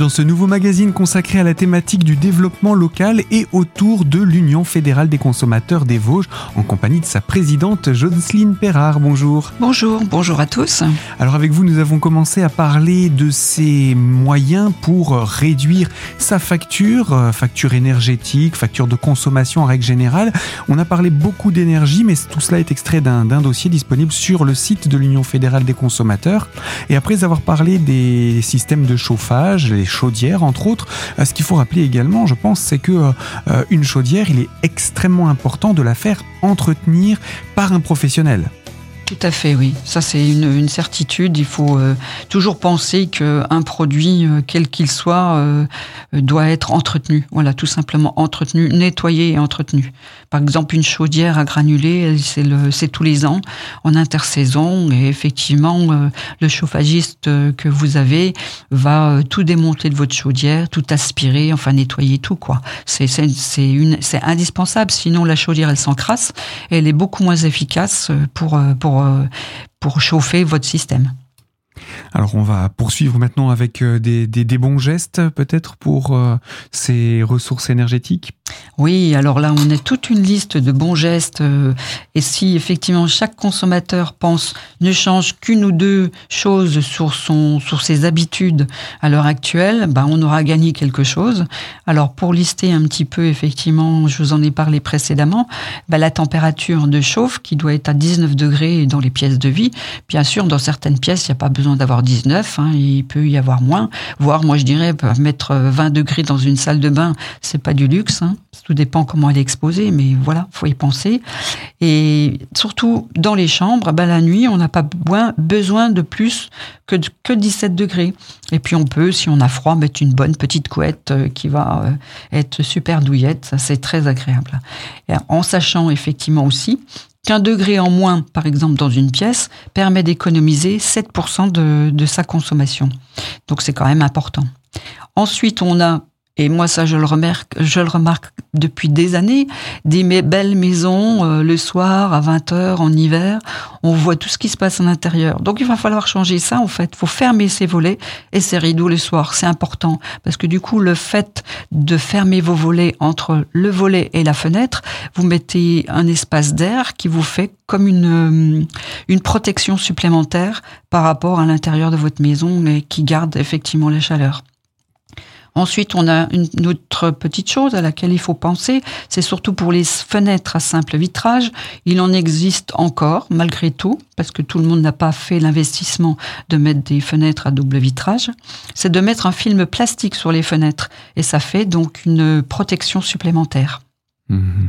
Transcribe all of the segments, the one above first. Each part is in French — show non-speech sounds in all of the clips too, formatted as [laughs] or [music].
dans ce nouveau magazine consacré à la thématique du développement local et autour de l'Union fédérale des consommateurs des Vosges, en compagnie de sa présidente Jocelyne Perrard. Bonjour. Bonjour, bonjour à tous. Alors avec vous, nous avons commencé à parler de ces moyens pour réduire sa facture, euh, facture énergétique, facture de consommation en règle générale. On a parlé beaucoup d'énergie, mais tout cela est extrait d'un dossier disponible sur le site de l'Union fédérale des consommateurs. Et après avoir parlé des systèmes de chauffage, les chaudières entre autres, euh, ce qu'il faut rappeler également, je pense, c'est que euh, une chaudière, il est extrêmement important de la faire entretenir par un professionnel. Tout à fait, oui. Ça, c'est une, certitude. Il faut euh, toujours penser qu'un produit, quel qu'il soit, doit être entretenu. Voilà, tout simplement entretenu, nettoyé et entretenu. Par exemple, une chaudière à granulés, c'est tous les ans, en intersaison. Et effectivement, le chauffagiste que vous avez va tout démonter de votre chaudière, tout aspirer, enfin nettoyer tout, quoi. C'est indispensable. Sinon, la chaudière, elle s'encrasse. Elle est beaucoup moins efficace pour, pour euh, pour, chauffer votre système. Alors on va poursuivre maintenant avec euh, des, bons gestes peut-être pour euh, ces ressources énergétiques oui, alors là, on a toute une liste de bons gestes. Euh, et si effectivement chaque consommateur pense, ne change qu'une ou deux choses sur son, sur ses habitudes à l'heure actuelle, ben on aura gagné quelque chose. Alors pour lister un petit peu, effectivement, je vous en ai parlé précédemment, ben la température de chauffe qui doit être à 19 degrés dans les pièces de vie. Bien sûr, dans certaines pièces, il n'y a pas besoin d'avoir 19, hein, il peut y avoir moins. Voire, moi, je dirais, mettre 20 degrés dans une salle de bain, c'est pas du luxe. Hein. Tout dépend comment elle est exposée, mais voilà, faut y penser. Et surtout dans les chambres, ben la nuit, on n'a pas besoin de plus que, que 17 degrés. Et puis on peut, si on a froid, mettre une bonne petite couette euh, qui va euh, être super douillette. Ça, c'est très agréable. en sachant effectivement aussi qu'un degré en moins, par exemple, dans une pièce, permet d'économiser 7% de, de sa consommation. Donc c'est quand même important. Ensuite, on a et moi, ça, je le remarque, je le remarque depuis des années. Des belles maisons, euh, le soir, à 20 heures, en hiver, on voit tout ce qui se passe à l'intérieur. Donc, il va falloir changer ça, en fait. Faut fermer ses volets et ses rideaux le soir. C'est important. Parce que du coup, le fait de fermer vos volets entre le volet et la fenêtre, vous mettez un espace d'air qui vous fait comme une, euh, une protection supplémentaire par rapport à l'intérieur de votre maison et qui garde effectivement la chaleur. Ensuite, on a une autre petite chose à laquelle il faut penser, c'est surtout pour les fenêtres à simple vitrage. Il en existe encore, malgré tout, parce que tout le monde n'a pas fait l'investissement de mettre des fenêtres à double vitrage. C'est de mettre un film plastique sur les fenêtres, et ça fait donc une protection supplémentaire. Mmh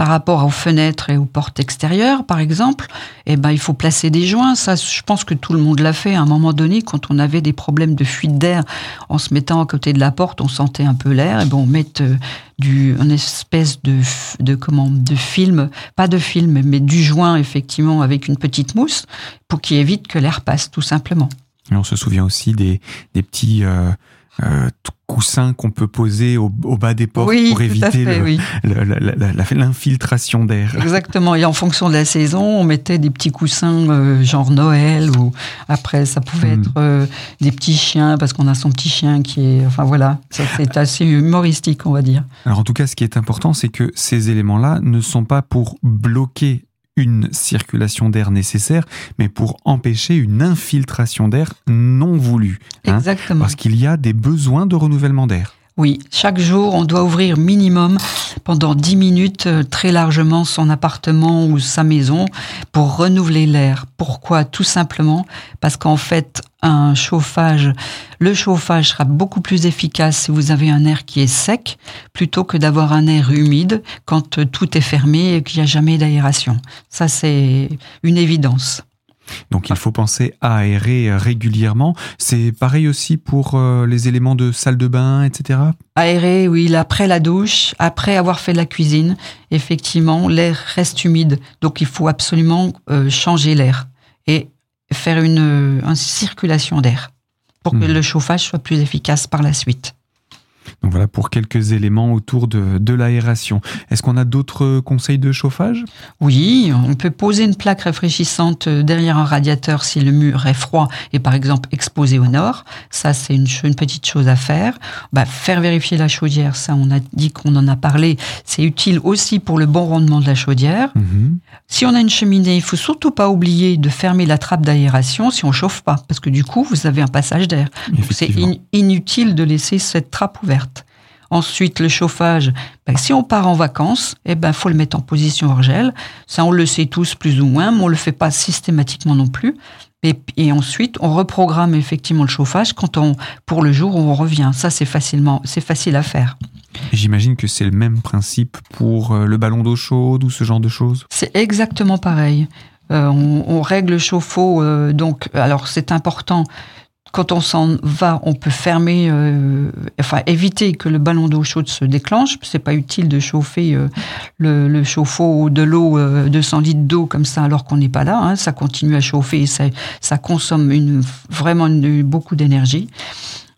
par rapport aux fenêtres et aux portes extérieures, par exemple, eh ben, il faut placer des joints. Ça, je pense que tout le monde l'a fait à un moment donné quand on avait des problèmes de fuite d'air. En se mettant à côté de la porte, on sentait un peu l'air. Et bon, on met euh, du, une espèce de, de, comment, de film, pas de film, mais du joint, effectivement, avec une petite mousse pour qu'il évite que l'air passe, tout simplement. On se souvient aussi des, des petits, euh, euh, coussins qu'on peut poser au, bas des portes pour éviter l'infiltration d'air. Exactement. Et en fonction de la saison, on mettait des petits coussins euh, genre Noël ou après ça pouvait hmm. être euh, des petits chiens parce qu'on a son petit chien qui est. Enfin voilà, c'est assez humoristique, on va dire. Alors en tout cas, ce qui est important, c'est que ces éléments-là ne sont pas pour bloquer une circulation d'air nécessaire, mais pour empêcher une infiltration d'air non voulue. Hein. Exactement. Parce qu'il y a des besoins de renouvellement d'air. Oui, chaque jour, on doit ouvrir minimum pendant 10 minutes euh, très largement son appartement ou sa maison pour renouveler l'air. Pourquoi? Tout simplement parce qu'en fait, un chauffage, le chauffage sera beaucoup plus efficace si vous avez un air qui est sec plutôt que d'avoir un air humide quand euh, tout est fermé et qu'il n'y a jamais d'aération. Ça, c'est une évidence. Donc il faut penser à aérer régulièrement. C'est pareil aussi pour euh, les éléments de salle de bain, etc. Aérer, oui, après la douche, après avoir fait la cuisine, effectivement, l'air reste humide. Donc il faut absolument euh, changer l'air et faire une, circulation d'air pour que hmm. le chauffage soit plus efficace par la suite. Donc voilà pour quelques éléments autour de, de l'aération. Est-ce qu'on a d'autres conseils de chauffage? Oui, on peut poser une plaque réfléchissante derrière un radiateur si le mur est froid et par exemple exposé au nord. Ça, c'est une, une, petite chose à faire. Bah, faire vérifier la chaudière, ça, on a dit qu'on en a parlé. C'est utile aussi pour le bon rendement de la chaudière. Mhm. Si on a une cheminée, il faut surtout pas oublier de fermer la trappe d'aération si on chauffe pas, parce que du coup, vous avez un passage d'air. C'est in- inutile de laisser cette trappe ouverte. Ensuite, le chauffage, ben, si on part en vacances, eh ben, faut le mettre en position hors gel. Ça, on le sait tous plus ou moins, mais on le fait pas systématiquement non plus. Et, et ensuite, on reprogramme effectivement le chauffage quand on, pour le jour où on revient. Ça, c'est facilement, c'est facile à faire. J'imagine que c'est le même principe pour euh, le ballon d'eau chaude ou ce genre de choses? C'est exactement pareil. Euh, on, on règle le chauffe-eau, euh, donc, alors c'est important. Quand on s'en va, on peut fermer, euh, enfin éviter que le ballon d'eau chaude se déclenche. C'est pas utile de chauffer euh, le, le chauffe-eau de l'eau, euh, 200 litres d'eau comme ça alors qu'on n'est pas là. hein. Ça continue à chauffer et ça, ça consomme une, vraiment une- beaucoup d'énergie.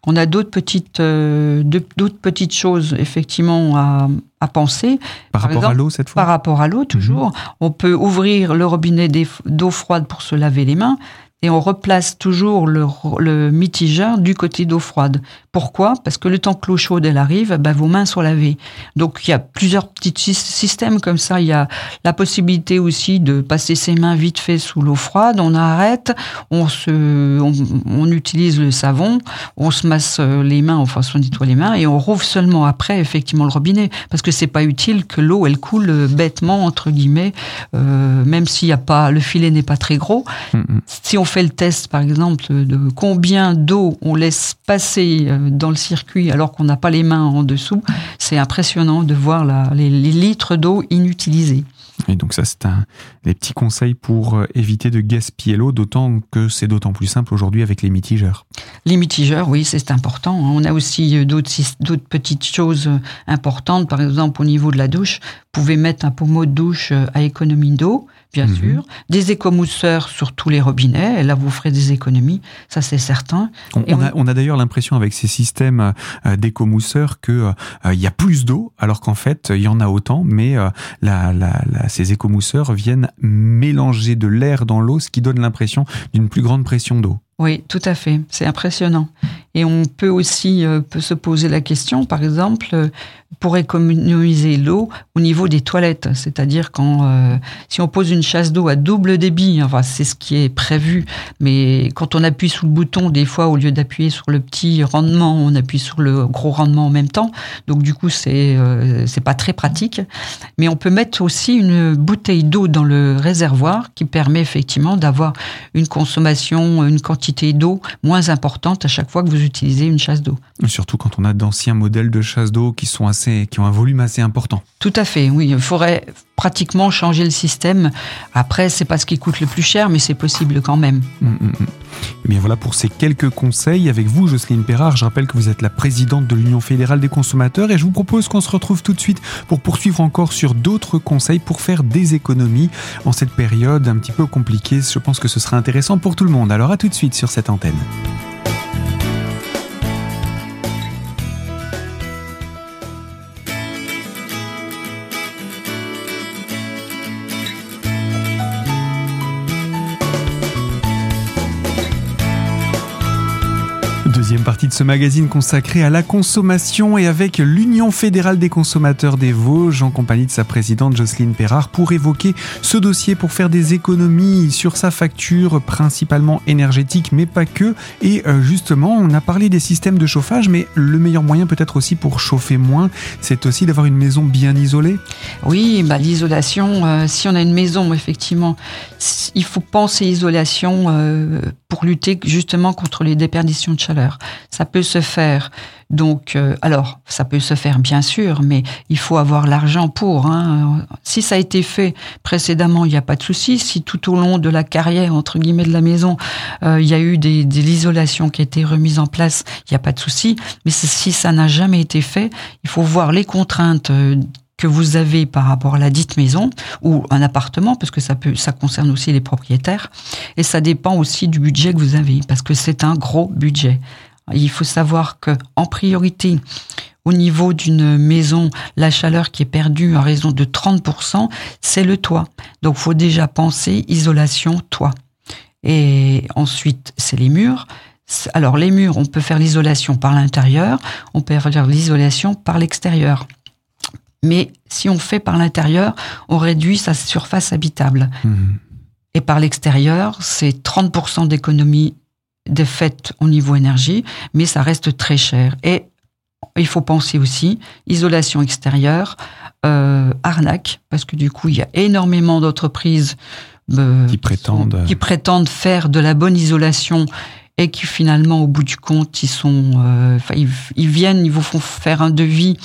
On a d'autres petites, euh, d'autres petites choses effectivement à, à penser. Par, Par rapport à l'eau cette fois? Par rapport à l'eau, toujours, on peut ouvrir le robinet d'eau froide pour se laver les mains et on replace toujours le, mitigeur du côté d'eau froide. Pourquoi? Parce que le temps que l'eau chaude elle arrive, ben, vos mains sont lavées. Donc il y a plusieurs petits sy- systèmes comme ça. Il y a la possibilité aussi de passer ses mains vite fait sous l'eau froide. On arrête, on se, on, on utilise le savon, on se masse euh, les mains, enfin on nettoie les mains et on rouvre seulement après effectivement le robinet parce que c'est pas utile que l'eau elle coule euh, bêtement entre guillemets, euh, même s'il y a pas le filet n'est pas très gros. Mm, mm. Si on fait le test, par exemple, de combien d'eau on laisse passer euh, dans le circuit alors qu'on n'a pas les mains en dessous, c'est impressionnant de voir la- les, les litres d'eau inutilisés. Et donc ça, c'est un des petits conseils pour euh, éviter de gaspiller l'eau, d'autant que c'est d'autant plus simple aujourd'hui avec les mitigeurs. Les mitigeurs, oui, c'est important. On a aussi euh, d'autres petites choses euh, importantes. Par exemple, au niveau de la douche, vous pouvez mettre un pommeau de douche à économie d'eau, bien Mhm. sûr. Des écomousseurs sur tous les robinets. Et là, vous ferez des économies. Ça, c'est certain. On, Et on on- a, on a d'ailleurs l'impression avec ces systèmes euh, d'écomousseurs que euh, il y a plus d'eau, alors qu'en fait il y en a autant, mais euh, la, la- la- ces écomousseurs viennent mélanger de l'air dans l'eau, ce qui donne l'impression d'une plus grande pression d'eau. Oui, tout à fait. C'est impressionnant. Et on peut aussi euh, peut se poser la question, par exemple, euh, pour économiser l'eau au niveau des toilettes. C'est-à-dire quand euh, si on pose une chasse d'eau à double débit, enfin c'est ce qui est prévu, mais quand on appuie sur le bouton, des fois au lieu d'appuyer sur le petit rendement, on appuie sur le gros rendement en même temps. Donc du coup c'est c'est pas très pratique. Mais on peut mettre aussi une bouteille d'eau dans le réservoir qui permet effectivement d'avoir une consommation, une quantité d'eau moins importante à chaque fois que vous utilisez une chasse d'eau. Surtout quand on a d'anciens modèles de chasse d'eau qui sont assez, qui ont un volume assez important. Tout à fait, oui. Il faudrait pratiquement changer le système. Après, c'est pas ce qui coûte le plus cher, mais c'est possible quand même. Mm, mm, mm. Eh bien voilà pour ces quelques conseils avec vous, Jocelyne Perrard. Je rappelle que vous êtes la présidente de l'Union fédérale des consommateurs et je vous propose qu'on se retrouve tout de suite pour poursuivre encore sur d'autres conseils pour faire des économies en cette période un petit peu compliquée. Je pense que ce sera intéressant pour tout le monde. Alors à tout de suite sur cette antenne. Ce magazine consacré à la consommation et avec l'Union fédérale des consommateurs des Vosges en compagnie de sa présidente Jocelyne Perrard pour évoquer ce dossier pour faire des économies sur sa facture principalement énergétique mais pas que. Et euh, justement, on a parlé des systèmes de chauffage mais le meilleur moyen peut-être aussi pour chauffer moins, c'est aussi d'avoir une maison bien isolée. Oui, bah, l'isolation, euh, si on a une maison, effectivement, il faut penser isolation euh, pour lutter justement contre les déperditions de chaleur. Peut se faire. Donc, euh, alors, ça peut se faire bien sûr, mais il faut avoir l'argent pour. hein. Si ça a été fait précédemment, il n'y a pas de souci. Si tout au long de la carrière, entre guillemets, de la maison, euh, il y a eu des, de l'isolation qui a été remise en place, il n'y a pas de souci. Mais si ça n'a jamais été fait, il faut voir les contraintes euh, que vous avez par rapport à la dite maison ou un appartement, parce que ça peut, ça concerne aussi les propriétaires, et ça dépend aussi du budget que vous avez, parce que c'est un gros budget. Il faut savoir que, en priorité, au niveau d'une maison, la chaleur qui est perdue à raison de 30%, c'est le toit. Donc, faut déjà penser isolation toit. Et ensuite, c'est les murs. Alors, les murs, on peut faire l'isolation par l'intérieur, on peut faire l'isolation par l'extérieur. Mais si on fait par l'intérieur, on réduit sa surface habitable. Mmh. Et par l'extérieur, c'est 30% d'économie de fait au niveau énergie, mais ça reste très cher. Et il faut penser aussi isolation extérieure, euh, arnaque, parce que du coup, il y a énormément d'entreprises euh, qui, prétendent... qui prétendent faire de la bonne isolation et qui finalement, au bout du compte, ils sont, euh, ils, viennent, ils vous font faire un devis,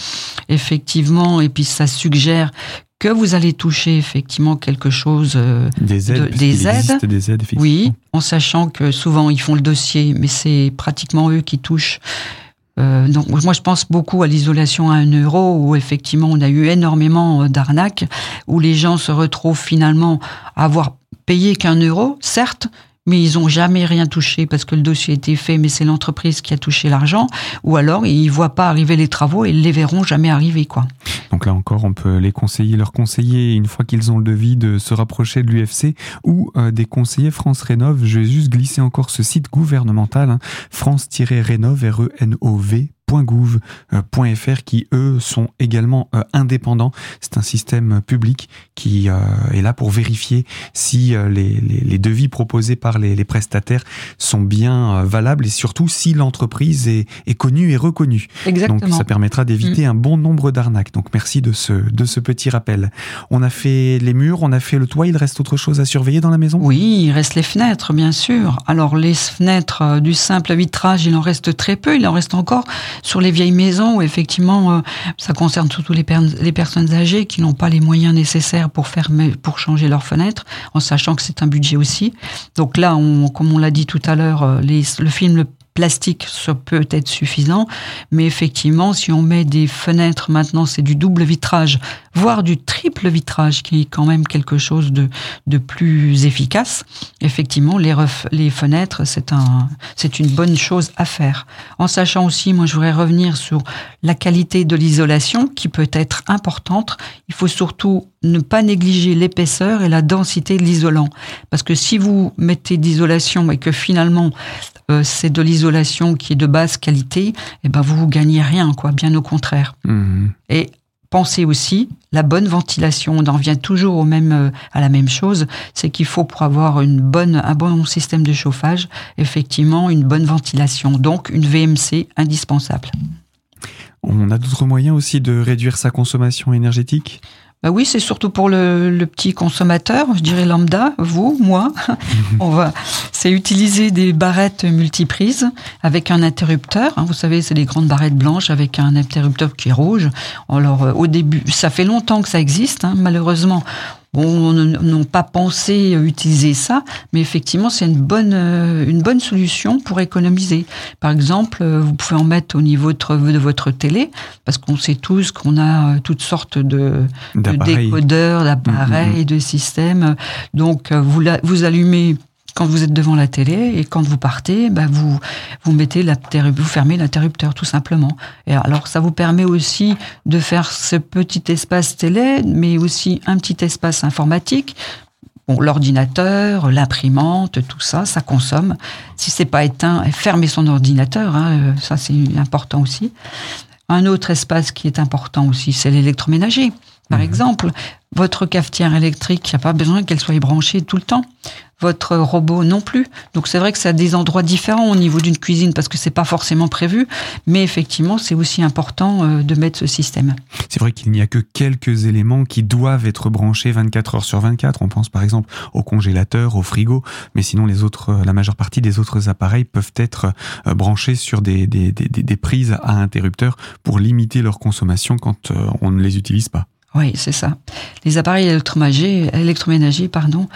effectivement, et puis ça suggère que vous allez toucher effectivement quelque chose euh, des aides, des, aides. des aides oui, en sachant que souvent ils font le dossier, mais c'est pratiquement eux qui touchent. Euh, donc moi je pense beaucoup à l'isolation à un euro où effectivement on a eu énormément euh, d'arnaques où les gens se retrouvent finalement à avoir payé qu'un euro, certes, mais ils n'ont jamais rien touché parce que le dossier a été fait, mais c'est l'entreprise qui a touché l'argent, ou alors ils ne voient pas arriver les travaux et ils les verront jamais arriver. quoi. Donc là encore, on peut les conseiller, leur conseiller, une fois qu'ils ont le devis, de se rapprocher de l'UFC ou euh, des conseillers France Rénov. Je vais juste glisser encore ce site gouvernemental, hein, France-Rénov, R-E-N-O-V .gouv.fr qui eux sont également euh, indépendants. C'est un système public qui euh, est là pour vérifier si euh, les, les, devis proposés par les, les prestataires sont bien valables et surtout si l'entreprise est, est, connue et reconnue. Exactement. Donc ça permettra d'éviter mm. un bon nombre d'arnaques. Donc merci de ce, de ce petit rappel. On a fait les murs, on a fait le toit, il reste autre chose à surveiller dans la maison? Oui, il reste les fenêtres, bien sûr. Alors les fenêtres du simple vitrage, il en reste très peu, il en reste encore sur les vieilles maisons où effectivement euh, ça concerne surtout les, les personnes âgées qui n'ont pas les moyens nécessaires pour fermer, pour changer leurs fenêtres, en sachant que c'est un budget aussi. Donc là, on, comme on l'a dit tout à l'heure, euh, le film le plastique, ça peut être suffisant. Mais effectivement, si on met des fenêtres, maintenant c'est du double vitrage, voire du triple vitrage, qui est quand même quelque chose de, de plus efficace. Effectivement, les, les fenêtres, c'est un, c'est une bonne chose à faire. En sachant aussi, moi je voudrais revenir sur la qualité de l'isolation, qui peut être importante. Il faut surtout ne pas négliger l'épaisseur et la densité de l'isolant. Parce que si vous mettez d'isolation et que finalement euh, c'est de l'isolation qui est de basse qualité, eh ben vous gagnez rien, quoi. Bien au contraire. Mmh. Et pensez aussi la bonne ventilation. On en vient toujours au même, euh, à la même chose, c'est qu'il faut pour avoir une bonne, un bon système de chauffage, effectivement une bonne ventilation. Donc une VMC indispensable. On a d'autres moyens aussi de réduire sa consommation énergétique? Bah oui, c'est surtout pour le, petit consommateur, je dirais lambda, vous, moi. [laughs] On va, c'est utiliser des barrettes multiprises avec un interrupteur. Vous savez, c'est des grandes barrettes blanches avec un interrupteur qui est rouge. Alors, euh, au début, ça fait longtemps que ça existe. Hein. Malheureusement, on n'a pas pensé utiliser ça, mais effectivement, c'est une bonne, euh, une bonne solution pour économiser. Par exemple, euh, vous pouvez en mettre au niveau de votre télé, parce qu'on sait tous qu'on a euh, toutes sortes de, décodeurs, d'appareils, mm, mm, mm. de systèmes. Donc, vous, vous allumez quand vous êtes devant la télé et quand vous partez, bah vous vous mettez vous fermez l'interrupteur tout simplement. Et alors ça vous permet aussi de faire ce petit espace télé, mais aussi un petit espace informatique. Bon, l'ordinateur, l'imprimante, tout ça, ça consomme. Si c'est pas éteint, fermez son ordinateur, hein, euh, ça c'est important aussi. Un autre espace qui est important aussi, c'est l'électroménager. Par mmh. exemple, votre cafetière électrique, il n'y a pas besoin qu'elle soit branchée tout le temps votre robot non plus. Donc c'est vrai que ça a des endroits différents au niveau d'une cuisine parce que c'est pas forcément prévu, mais effectivement c'est aussi important euh, de mettre ce système. C'est vrai qu'il n'y a que quelques éléments qui doivent être branchés 24 heures sur 24. On pense par exemple au congélateur, au frigo, mais sinon les autres, euh, la majeure partie des autres appareils peuvent être euh, branchés sur des, des, des, des prises à interrupteurs pour limiter leur consommation quand on ne les utilise pas. Oui, c'est ça. Les appareils électroménagers, pardon,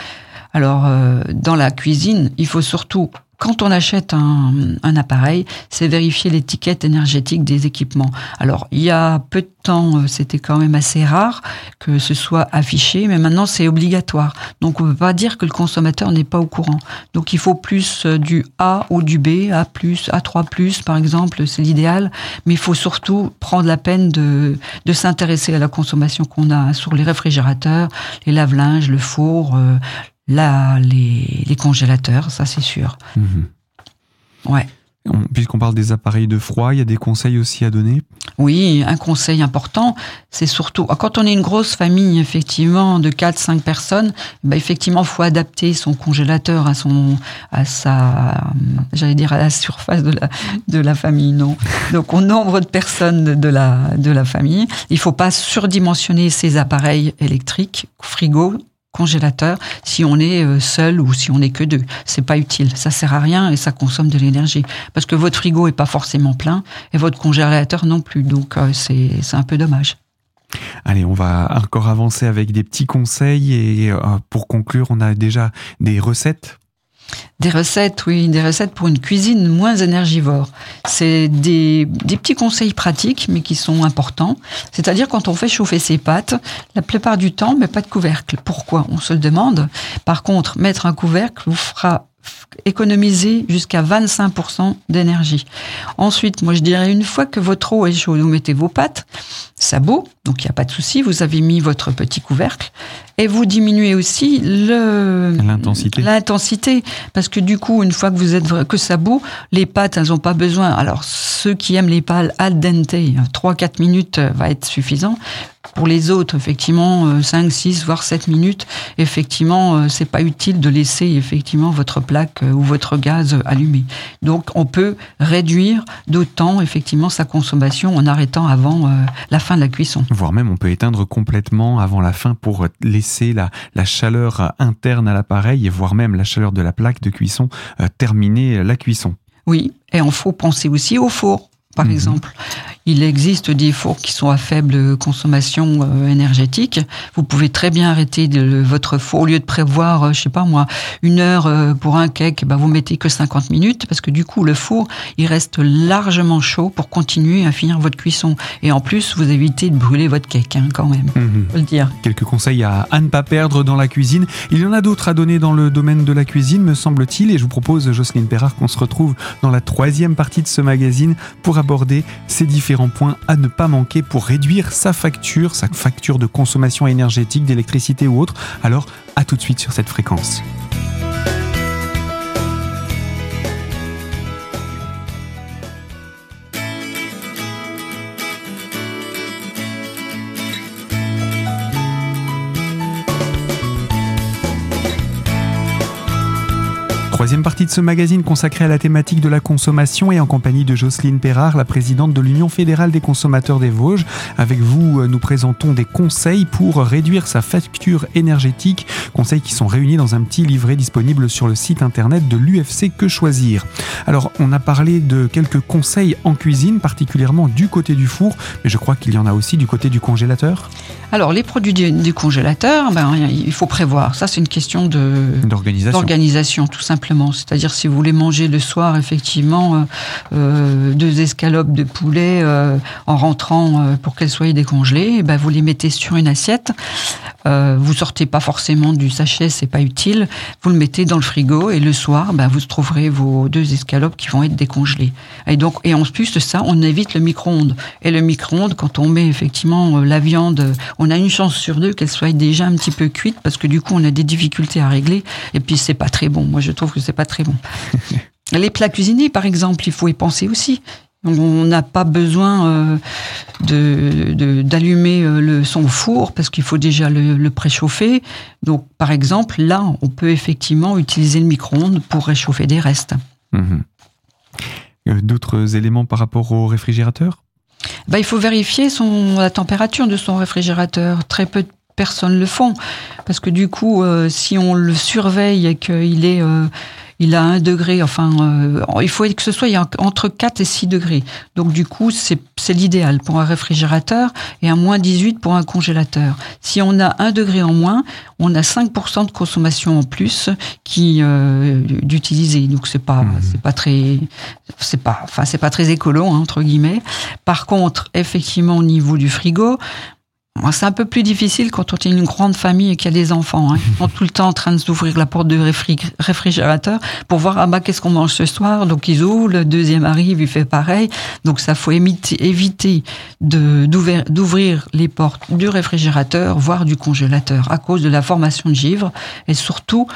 alors, euh, dans la cuisine, il faut surtout quand on achète un, un appareil, c'est vérifier l'étiquette énergétique des équipements. Alors, il y a peu de temps, euh, c'était quand même assez rare que ce soit affiché, mais maintenant c'est obligatoire. Donc, on ne peut pas dire que le consommateur n'est pas au courant. Donc, il faut plus euh, du A ou du B, A+, A3+, par exemple, c'est l'idéal, mais il faut surtout prendre la peine de, de s'intéresser à la consommation qu'on a sur les réfrigérateurs, les lave-linges, le four, euh, Là, les, les congélateurs, ça c'est sûr. Mhm. Ouais. Puisqu'on parle des appareils de froid, il y a des conseils aussi à donner? Oui, un conseil important, c'est surtout, quand on est une grosse famille, effectivement, de 4-5 personnes, bah, effectivement, il faut adapter son congélateur à son, à sa, j'allais dire à la surface de la, de la famille, non. Donc, au nombre de personnes de la, de la famille. Il faut pas surdimensionner ses appareils électriques, frigo, congélateur si on est euh, seul ou si on n'est que deux. C'est pas utile, ça sert à rien et ça consomme de l'énergie parce que votre frigo est pas forcément plein et votre congélateur non plus. Donc euh, c'est c'est un peu dommage. Allez, on va encore avancer avec des petits conseils et euh, pour conclure, on a déjà des recettes des recettes, oui, des recettes pour une cuisine moins énergivore. C'est des, des, petits conseils pratiques, mais qui sont importants. C'est-à-dire quand on fait chauffer ses pâtes, la plupart du temps, mais pas de couvercle. Pourquoi? On se le demande. Par contre, mettre un couvercle vous fera économiser jusqu'à 25% d'énergie. Ensuite, moi je dirais une fois que votre eau est chaude, vous mettez vos pâtes, sabot, donc il n'y a pas de souci, vous avez mis votre petit couvercle et vous diminuez aussi le l'intensité. L'intensité parce que du coup, une fois que vous êtes que sabot, les pâtes elles n'ont pas besoin. Alors ceux qui aiment les pâtes al dente, 3-4 minutes va être suffisant. Pour les autres, effectivement, 5, euh, 6, voire 7 minutes, effectivement, euh, c'est pas utile de laisser effectivement votre plaque euh, ou votre gaz allumé. Donc, on peut réduire d'autant effectivement sa consommation en arrêtant avant la fin de la cuisson. Voire même, on peut éteindre complètement avant la fin pour laisser la, la chaleur interne à l'appareil et voire même la chaleur de la plaque de cuisson terminer la cuisson. Oui, et on faut penser aussi au four par mhm. exemple. Il existe des fours qui sont à faible consommation euh, énergétique. Vous pouvez très bien arrêter de, votre four. Au lieu de prévoir, euh, je sais pas moi, une heure euh, pour un cake, bah, vous mettez que 50 minutes parce que du coup, le four, il reste largement chaud pour continuer à finir votre cuisson. Et en plus, vous évitez de brûler votre cake, hein, quand même. Mhm. Faut le dire. Quelques conseils à, à ne pas perdre dans la cuisine. Il y en a d'autres à donner dans le domaine de la cuisine, me semble-t-il. Et je vous propose, Jocelyne Perrard, qu'on se retrouve dans la troisième partie de ce magazine pour aborder ces différents points à ne pas manquer pour réduire sa facture, sa facture de consommation énergétique, d'électricité ou autre. Alors, à tout de suite sur cette fréquence. Troisième partie de ce magazine consacré à la thématique de la consommation et en compagnie de Jocelyne Perrard, la présidente de l'Union fédérale des consommateurs des Vosges. Avec vous, euh, nous présentons des conseils pour réduire sa facture énergétique, conseils qui sont réunis dans un petit livret disponible sur le site internet de l'UFC Que Choisir. Alors, on a parlé de quelques conseils en cuisine, particulièrement du côté du four, mais je crois qu'il y en a aussi du côté du congélateur. Alors, les produits du, congélateur, ben, il faut prévoir. Ça, c'est une question d'organisation, tout simplement. C'est-à-dire si vous voulez manger le soir, effectivement, euh, euh, deux escalopes de poulet euh, en rentrant pour qu'elles soient décongelées, eh ben vous les mettez sur une assiette. vous sortez pas forcément du sachet, c'est pas utile. Vous le mettez dans le frigo et le soir, ben, vous trouverez vos deux escalopes qui vont être décongelées. Et donc, et en plus de ça, on évite le micro-ondes. Et le micro-ondes, quand on met effectivement la viande, on a une chance sur deux qu'elle soit déjà un petit peu cuite parce que du coup, on a des difficultés à régler. Et puis, c'est pas très bon. Moi, je trouve que c'est pas très bon. Les plats cuisinés, par exemple, il faut y penser aussi. On n'a pas besoin euh, d'allumer euh, son four parce qu'il faut déjà le, préchauffer. Donc, par exemple, là, on peut effectivement utiliser le micro-ondes pour réchauffer des restes. Mhm. Euh, d'autres éléments par rapport au réfrigérateur? Bah, il faut vérifier son, la température de son réfrigérateur. Très peu de personne le font. Parce que du coup, euh, si on le surveille et qu'il est euh, il a un degré, enfin, euh, il faut que ce soit entre 4 et 6 degrés. Donc du coup, c'est l'idéal pour un réfrigérateur et un moins 18 pour un congélateur. Si on a un degré en moins, on a 5% de consommation en plus qui d'utiliser. Donc c'est pas mmh. c'est pas très c'est pas enfin c'est pas très écolo hein, entre guillemets. Par contre, effectivement au niveau du frigo, c'est un peu plus difficile quand on est une grande famille et qu'il y a des enfants. Hein. [laughs] Ils sont tout le temps en train d'ouvrir la porte du réfrigérateur pour voir ah bah qu'est-ce qu'on mange ce soir? Donc ils ouvrent, le deuxième arrive, il fait pareil. Donc ça faut éviter d'ouvrir les portes du réfrigérateur, voire du congélateur, à cause de la formation de givre et surtout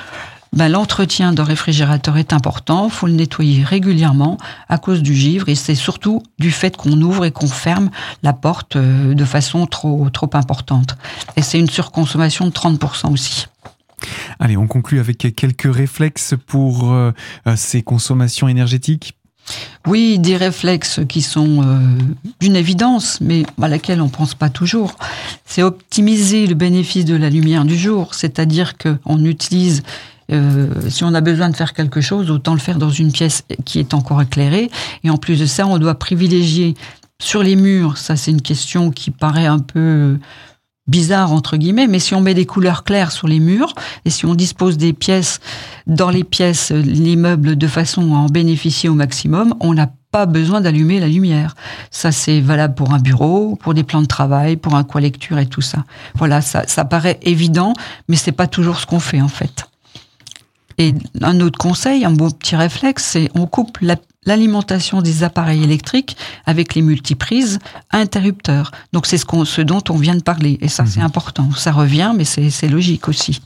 ben, l'entretien d'un réfrigérateur est important, faut le nettoyer régulièrement à cause du givre et c'est surtout du fait qu'on ouvre et qu'on ferme la porte euh, de façon trop, trop importante. Et c'est une surconsommation de 30% aussi. Allez, on conclut avec quelques réflexes pour euh, euh, ces consommations énergétiques. Oui, des réflexes qui sont d'une évidence, mais à laquelle on ne pense pas toujours. C'est optimiser le bénéfice de la lumière du jour, c'est-à-dire qu'on utilise euh, si on a besoin de faire quelque chose, autant le faire dans une pièce qui est encore éclairée. Et en plus de ça, on doit privilégier sur les murs. Ça, c'est une question qui paraît un peu bizarre entre guillemets, mais si on met des couleurs claires sur les murs et si on dispose des pièces dans les pièces, l'immeuble de façon à en bénéficier au maximum, on n'a pas besoin d'allumer la lumière. Ça, c'est valable pour un bureau, pour des plans de travail, pour un coin lecture et tout ça. Voilà, ça, ça paraît évident, mais c'est pas toujours ce qu'on fait en fait. Et un autre conseil, un beau petit réflexe, c'est on coupe l'alimentation des appareils électriques avec les multiprises à interrupteurs. Donc c'est ce, ce, dont on vient de parler. Et ça, c'est mhm. important. Ça revient, mais c'est logique aussi.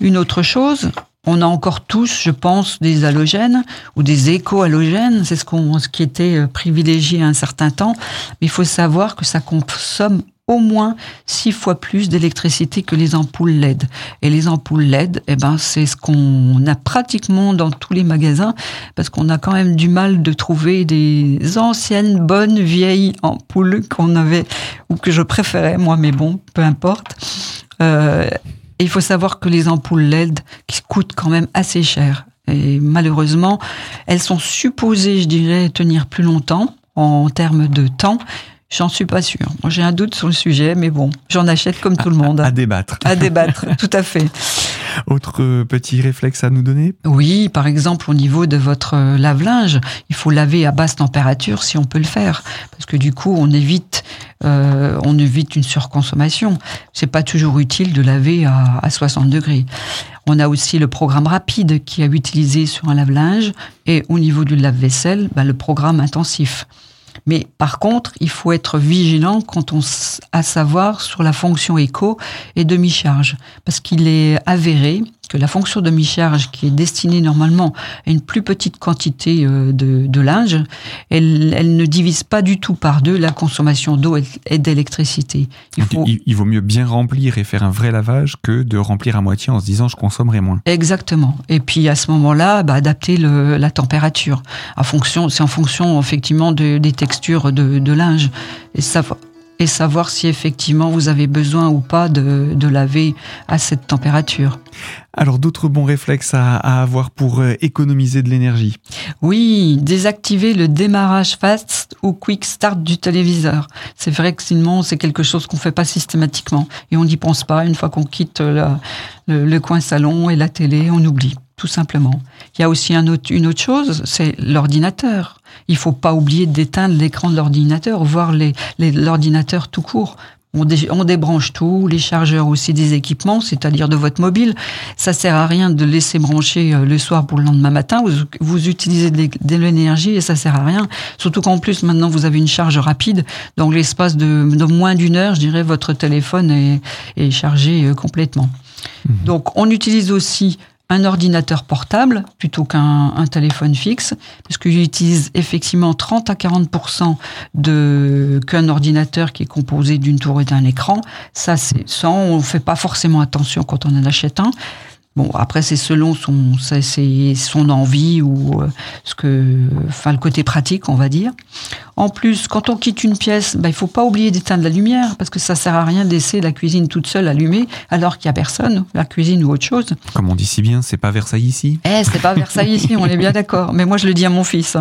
Une autre chose, on a encore tous, je pense, des halogènes ou des éco-halogènes. C'est ce, qu'on ce qui était euh, privilégié à un certain temps. Mais il faut savoir que ça consomme au moins six fois plus d'électricité que les ampoules LED. Et les ampoules LED, eh ben, c'est ce qu'on a pratiquement dans tous les magasins, parce qu'on a quand même du mal de trouver des anciennes, bonnes, vieilles ampoules qu'on avait, ou que je préférais, moi, mais bon, peu importe. Euh, il faut savoir que les ampoules LED qui coûtent quand même assez cher. Et malheureusement, elles sont supposées, je dirais, tenir plus longtemps en termes de temps. J'en suis pas sûre. J'ai un doute sur le sujet, mais bon, j'en achète comme tout le monde. À, débattre. À débattre, [laughs] tout à fait. Autre euh, petit réflexe à nous donner? Oui, par exemple, au niveau de votre euh, lave-linge, il faut laver à basse température si on peut le faire, parce que du coup, on évite, euh, on évite une surconsommation. C'est pas toujours utile de laver à, à 60 degrés. On a aussi le programme rapide qui est utilisé sur un lave-linge et au niveau du lave-vaisselle, bah, le programme intensif. Mais par contre, il faut être vigilant quand on à savoir sur la fonction éco et demi-charge, parce qu'il est avéré que la fonction demi-charge, qui est destinée normalement à une plus petite quantité euh, de, linge, elle, ne divise pas du tout par deux la consommation d'eau et d'électricité. Il, il, vaut mieux bien remplir et faire un vrai lavage que de remplir à moitié en se disant je consommerai moins. Exactement. Et puis à ce moment-là, bah, adapter la température. À fonction, c'est en fonction effectivement des textures de, de linge. Et ça, et savoir si effectivement vous avez besoin ou pas de, de laver à cette température. Alors d'autres bons réflexes à, à avoir pour euh, économiser de l'énergie Oui, désactiver le démarrage fast ou quick start du téléviseur. C'est vrai que sinon c'est quelque chose qu'on fait pas systématiquement et on n'y pense pas une fois qu'on quitte le, le coin salon et la télé, on oublie tout simplement. Il y a aussi un autre, une autre chose, c'est l'ordinateur. Il faut pas oublier d'éteindre l'écran de l'ordinateur, voire l'ordinateur les, tout court. On, on, débranche tout, les chargeurs aussi des équipements, c'est-à-dire de votre mobile. Ça sert à rien de laisser brancher euh, le soir pour le lendemain matin. Vous, vous utilisez de l'énergie et ça sert à rien. Surtout qu'en plus maintenant vous avez une charge rapide. Donc l'espace de, de, moins d'une heure, je dirais, votre téléphone est, est chargé euh, complètement. Mmh. Donc on utilise aussi un ordinateur portable plutôt qu'un téléphone fixe, parce qu'il utilise effectivement 30 à 40 de qu'un ordinateur qui est composé d'une tour et d'un écran. Ça, c'est ça, on fait pas forcément attention quand on en achète un. Bon, après, c'est selon son, c'est son envie ou euh, ce que, enfin, le côté pratique, on va dire. En plus, quand on quitte une pièce, ben, il faut pas oublier d'éteindre la lumière parce que ça sert à rien de laisser la cuisine toute seule allumée alors qu'il y a personne, la cuisine ou autre chose. Comme on dit si bien, c'est pas Versailles ici. Eh, c'est pas Versailles ici, on est bien d'accord. Mais moi, je le dis à mon fils.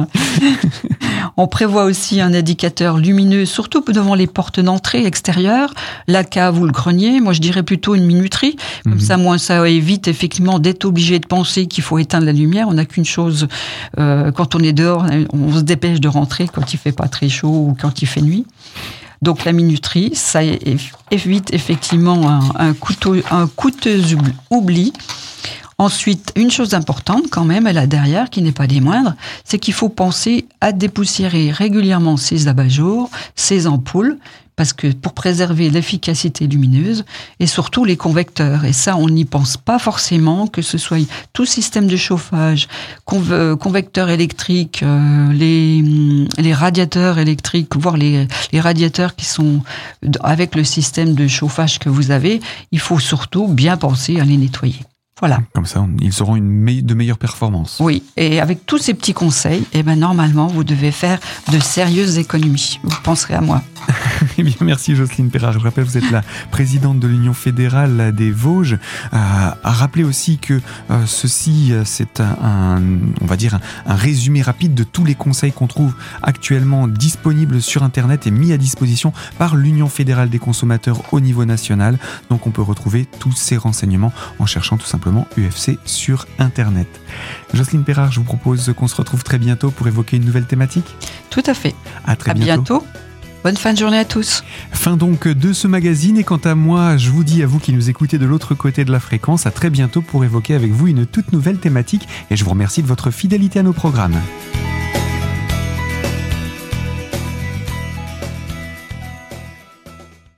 [laughs] on prévoit aussi un indicateur lumineux, surtout devant les portes d'entrée extérieures, la cave ou le grenier. Moi, je dirais plutôt une minuterie. Comme mhm. ça, moins ça évite effectivement d'être obligé de penser qu'il faut éteindre la lumière. On n'a qu'une chose euh, quand on est dehors, on se dépêche de rentrer quand il fait pas très chaud ou quand il fait nuit. Donc la minuterie, ça évite effectivement un, un, coûteux oubli. Ensuite, une chose importante quand même, elle a derrière, qui n'est pas des moindres, c'est qu'il faut penser à dépoussiérer régulièrement ses abat-jours, ses ampoules, parce que pour préserver l'efficacité lumineuse et surtout les convecteurs. Et ça, on n'y pense pas forcément, que ce soit tout système de chauffage, convecteurs électriques, euh, les, les radiateurs électriques, voire les radiateurs qui sont avec le système de chauffage que vous avez, il faut surtout bien penser à les nettoyer. Voilà. Comme ça, ils auront une de meilleures performances. Oui, et avec tous ces petits conseils, eh ben, normalement, vous devez faire de sérieuses économies. Vous penserez à moi. [laughs] eh bien, merci Jocelyne Perrard. Je vous rappelle, vous êtes la présidente de l'Union fédérale des Vosges. À rappeler aussi que euh, ceci, euh, c'est un, on va dire, un, résumé rapide de tous les conseils qu'on trouve actuellement disponibles sur Internet et mis à disposition par l'Union fédérale des consommateurs au niveau national. Donc, on peut retrouver tous ces renseignements en cherchant tout simplement UFC sur Internet. Jocelyne Perrard, je vous propose qu'on se retrouve très bientôt pour évoquer une nouvelle thématique. Tout à fait. À très bientôt. Bonne fin de journée à tous. Fin donc de ce magazine et quant à moi, je vous dis à vous qui nous écoutez de l'autre côté de la fréquence, à très bientôt pour évoquer avec vous une toute nouvelle thématique et je vous remercie de votre fidélité à nos programmes.